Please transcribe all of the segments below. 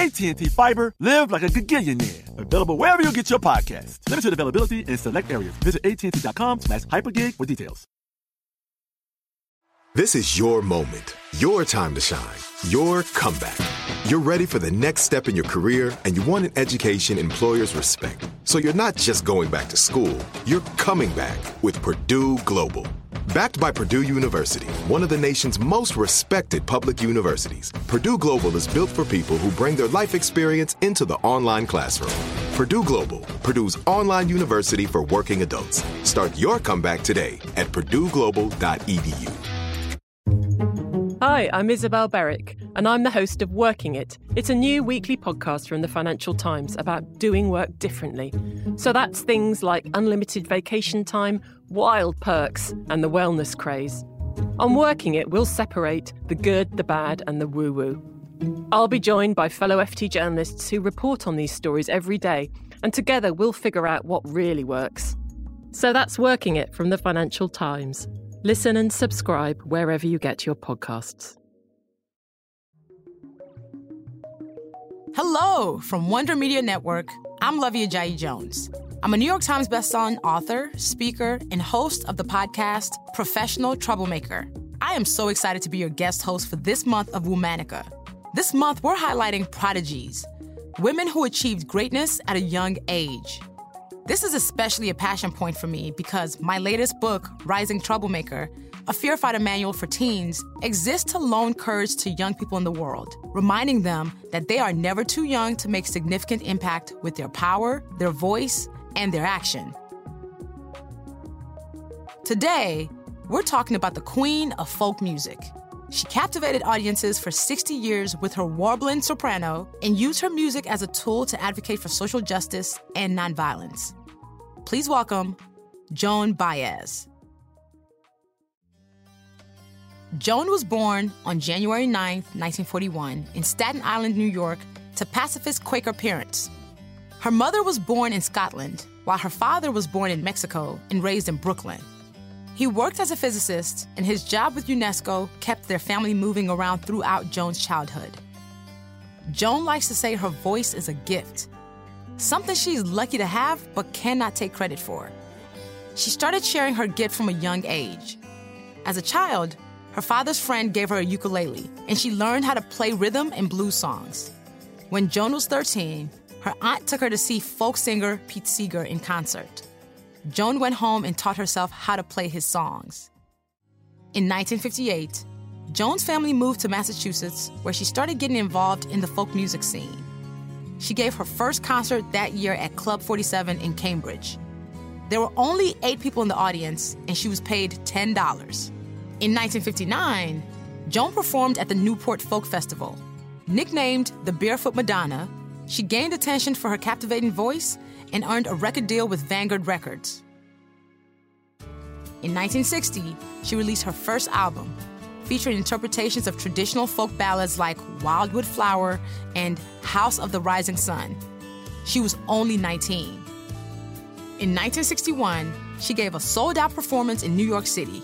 AT&T Fiber, live like a gigillionaire. Available wherever you get your podcast. Limited availability in select areas. Visit AT&T.com slash hypergig for details. This is your moment, your time to shine, your comeback. You're ready for the next step in your career and you want an education employers respect. So you're not just going back to school, you're coming back with Purdue Global. Backed by Purdue University, one of the nation's most respected public universities, Purdue Global is built for people who bring their life experience into the online classroom. Purdue Global, Purdue's online university for working adults. Start your comeback today at purdueglobal.edu. Hi, I'm Isabel Berwick, and I'm the host of Working It. It's a new weekly podcast from the Financial Times about doing work differently. So that's things like unlimited vacation time, wild perks, and the wellness craze. On Working It, we'll separate the good, the bad, and the woo woo. I'll be joined by fellow FT journalists who report on these stories every day, and together we'll figure out what really works. So that's Working It from the Financial Times. Listen and subscribe wherever you get your podcasts. Hello from Wonder Media Network. I'm Luvvie Ajayi Jones. I'm a New York Times bestselling author, speaker, and host of the podcast Professional Troublemaker. I am so excited to be your guest host for this month of Womanica. This month, we're highlighting prodigies, women who achieved greatness at a young age. This is especially a passion point for me because my latest book, Rising Troublemaker, a fear fighter manual for teens, exists to loan courage to young people in the world, reminding them that they are never too young to make significant impact with their power, their voice, and their action. Today, we're talking about the queen of folk music. She captivated audiences for 60 years with her warbling soprano and used her music as a tool to advocate for social justice and nonviolence. Please welcome Joan Baez. Joan was born on January 9, 1941, in Staten Island, New York, to pacifist Quaker parents. Her mother was born in Scotland, while her father was born in Mexico and raised in Brooklyn. He worked as a physicist, and his job with UNESCO kept their family moving around throughout Joan's childhood. Joan likes to say her voice is a gift, something she's lucky to have but cannot take credit for. She started sharing her gift from a young age. As a child, her father's friend gave her a ukulele, and she learned how to play rhythm and blues songs. When Joan was 13, her aunt took her to see folk singer Pete Seeger in concert. Joan went home and taught herself how to play his songs. In 1958, Joan's family moved to Massachusetts, where she started getting involved in the folk music scene. She gave her first concert that year at Club 47 in Cambridge. There were only eight people in the audience, and she was paid $10. In 1959, Joan performed at the Newport Folk Festival. Nicknamed the Barefoot Madonna, she gained attention for her captivating voice and earned a record deal with Vanguard Records. In 1960, she released her first album, featuring interpretations of traditional folk ballads like Wildwood Flower and House of the Rising Sun. She was only 19. In 1961, she gave a sold out performance in New York City,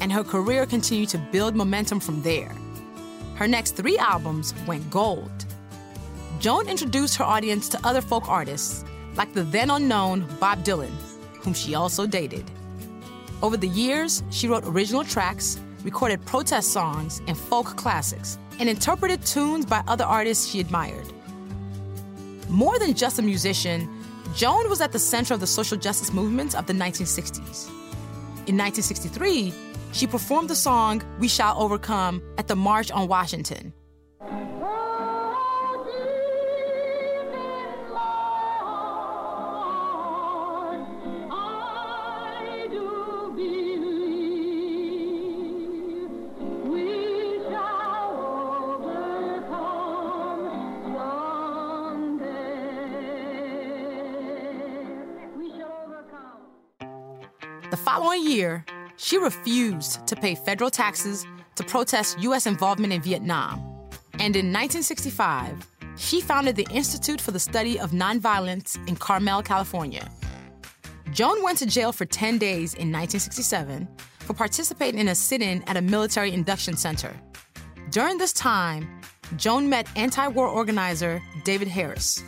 and her career continued to build momentum from there. Her next three albums went gold. Joan introduced her audience to other folk artists, like the then unknown Bob Dylan, whom she also dated. Over the years, she wrote original tracks, recorded protest songs and folk classics, and interpreted tunes by other artists she admired. More than just a musician, Joan was at the center of the social justice movements of the 1960s. In 1963, she performed the song We Shall Overcome at the March on Washington. The following year, she refused to pay federal taxes to protest U.S. involvement in Vietnam. And in 1965, she founded the Institute for the Study of Nonviolence in Carmel, California. Joan went to jail for 10 days in 1967 for participating in a sit in at a military induction center. During this time, Joan met anti war organizer David Harris.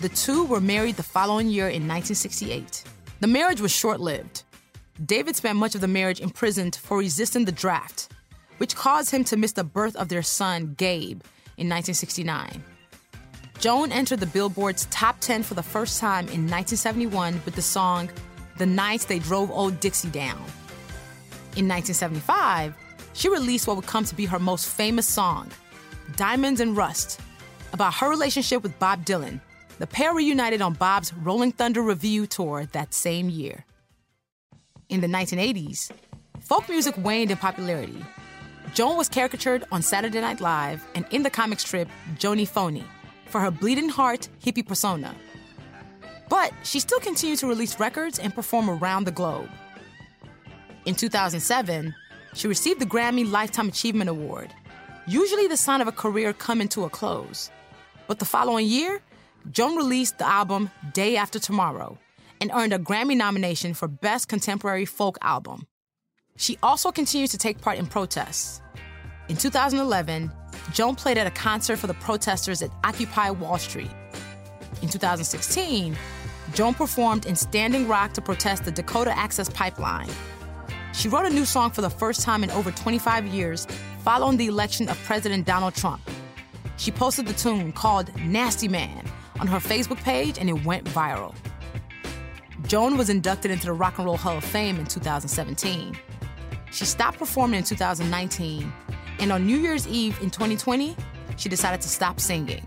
The two were married the following year in 1968. The marriage was short lived. David spent much of the marriage imprisoned for resisting the draft, which caused him to miss the birth of their son, Gabe, in 1969. Joan entered the Billboard's top 10 for the first time in 1971 with the song The Nights They Drove Old Dixie Down. In 1975, she released what would come to be her most famous song, Diamonds and Rust, about her relationship with Bob Dylan. The pair reunited on Bob's Rolling Thunder Revue tour that same year in the 1980s, folk music waned in popularity. Joan was caricatured on Saturday Night Live and in the comic strip Joni Phony for her bleeding heart hippie persona. But she still continued to release records and perform around the globe. In 2007, she received the Grammy Lifetime Achievement Award, usually the sign of a career coming to a close. But the following year, Joan released the album Day After Tomorrow and earned a Grammy nomination for Best Contemporary Folk Album. She also continued to take part in protests. In 2011, Joan played at a concert for the protesters at Occupy Wall Street. In 2016, Joan performed in Standing Rock to protest the Dakota Access Pipeline. She wrote a new song for the first time in over 25 years following the election of President Donald Trump. She posted the tune called Nasty Man on her Facebook page and it went viral. Joan was inducted into the Rock and Roll Hall of Fame in 2017. She stopped performing in 2019, and on New Year's Eve in 2020, she decided to stop singing.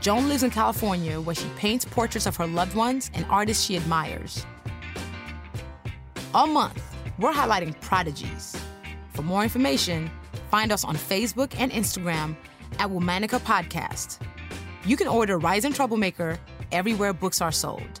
Joan lives in California where she paints portraits of her loved ones and artists she admires. All month, we're highlighting prodigies. For more information, find us on Facebook and Instagram at Womanica Podcast. You can order Rising Troublemaker everywhere books are sold.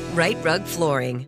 Rite Rug Flooring.